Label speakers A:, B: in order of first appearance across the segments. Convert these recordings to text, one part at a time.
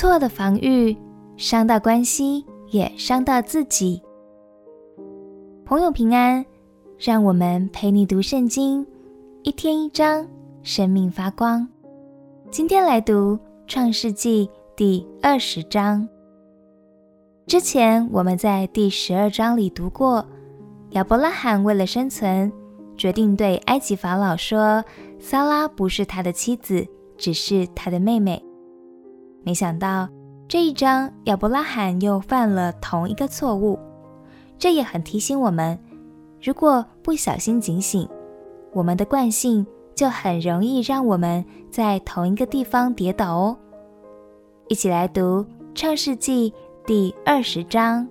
A: 错的防御伤到关系，也伤到自己。朋友平安，让我们陪你读圣经，一天一章，生命发光。今天来读创世纪第二十章。之前我们在第十二章里读过，亚伯拉罕为了生存，决定对埃及法老说：“撒拉不是他的妻子，只是他的妹妹。”没想到这一章亚伯拉罕又犯了同一个错误。这也很提醒我们，如果不小心警醒，我们的惯性就很容易让我们在同一个地方跌倒哦。一起来读《创世纪》第二十章。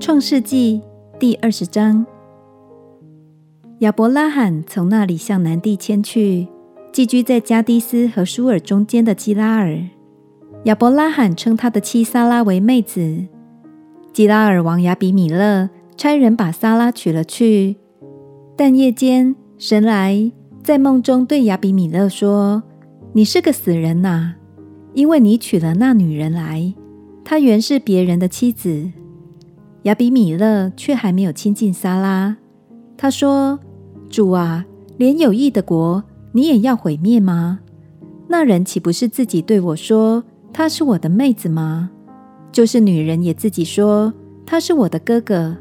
B: 《创世纪》第二十章，亚伯拉罕从那里向南地迁去，寄居在加低斯和舒尔中间的基拉尔。亚伯拉罕称他的妻萨拉为妹子。基拉尔王亚比米勒差人把萨拉娶了去。但夜间，神来在梦中对亚比米勒说：“你是个死人呐、因为你娶了那女人来，她原是别人的妻子。”亚比米勒却还没有亲近萨拉。他说：“主啊，连有益的国你也要毁灭吗？那人岂不是自己对我说？”她是我的妹子吗？就是女人也自己说他是我的哥哥。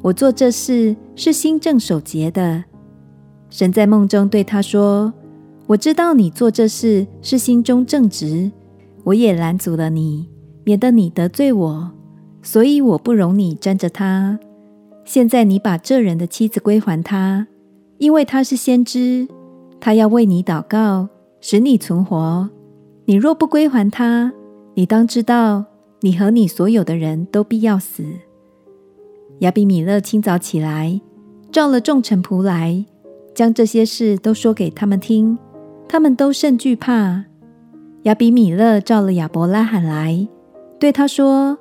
B: 我做这事是心正守节的。神在梦中对他说：“我知道你做这事是心中正直，我也拦阻了你，免得你得罪我，所以我不容你沾着他。现在你把这人的妻子归还他，因为他是先知，他要为你祷告，使你存活。”你若不归还他，你当知道，你和你所有的人都必要死。亚比米勒清早起来，召了众臣仆来，将这些事都说给他们听。他们都甚惧怕。亚比米勒召了亚伯拉罕来，对他说：“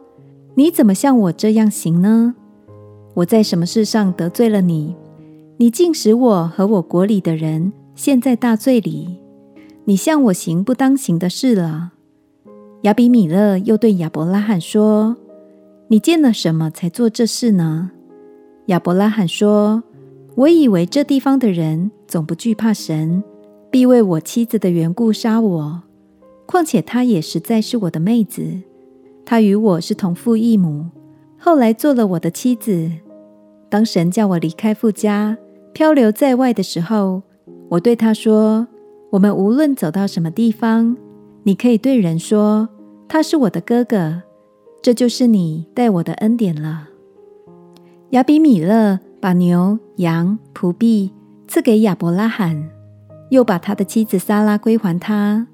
B: 你怎么像我这样行呢？我在什么事上得罪了你？你竟使我和我国里的人陷在大罪里。”你向我行不当行的事了。亚比米勒又对亚伯拉罕说：“你见了什么才做这事呢？”亚伯拉罕说：“我以为这地方的人总不惧怕神，必为我妻子的缘故杀我。况且她也实在是我的妹子，她与我是同父异母，后来做了我的妻子。当神叫我离开父家，漂流在外的时候，我对他说。”我们无论走到什么地方，你可以对人说：“他是我的哥哥。”这就是你待我的恩典了。亚比米勒把牛羊仆婢赐给亚伯拉罕，又把他的妻子撒拉归还他。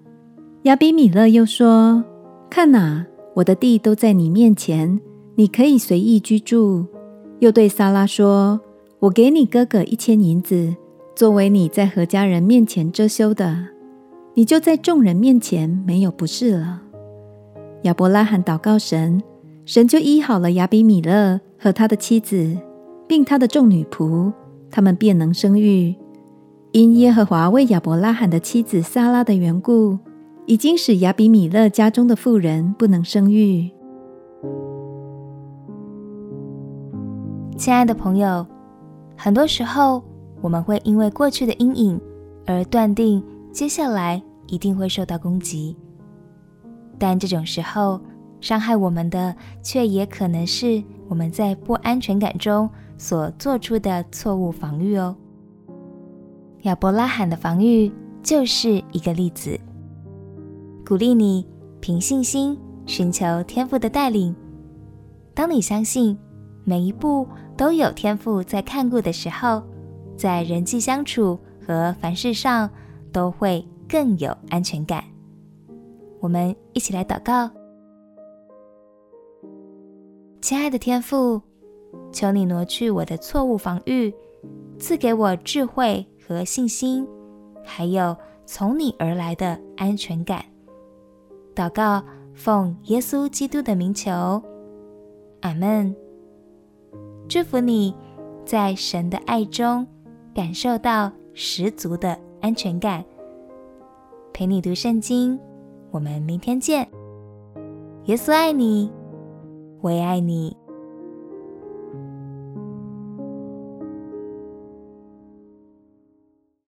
B: 亚比米勒又说：“看哪，我的地都在你面前，你可以随意居住。”又对撒拉说：“我给你哥哥一千银子。”作为你在何家人面前遮羞的，你就在众人面前没有不是了。亚伯拉罕祷告神，神就医好了亚比米勒和他的妻子，并他的众女仆，他们便能生育。因耶和华为亚伯拉罕的妻子撒拉的缘故，已经使亚比米勒家中的妇人不能生育。
A: 亲爱的朋友，很多时候，我们会因为过去的阴影而断定接下来一定会受到攻击，但这种时候伤害我们的，却也可能是我们在不安全感中所做出的错误防御哦。亚伯拉罕的防御就是一个例子，鼓励你凭信心寻求天赋的带领。当你相信每一步都有天赋在看顾的时候，在人际相处和凡事上都会更有安全感。我们一起来祷告，亲爱的天父，求你挪去我的错误防御，赐给我智慧和信心，还有从你而来的安全感。祷告，奉耶稣基督的名求，阿门。祝福你在神的爱中。感受到十足的安全感，陪你读圣经，我们明天见。耶稣爱你，我也爱你。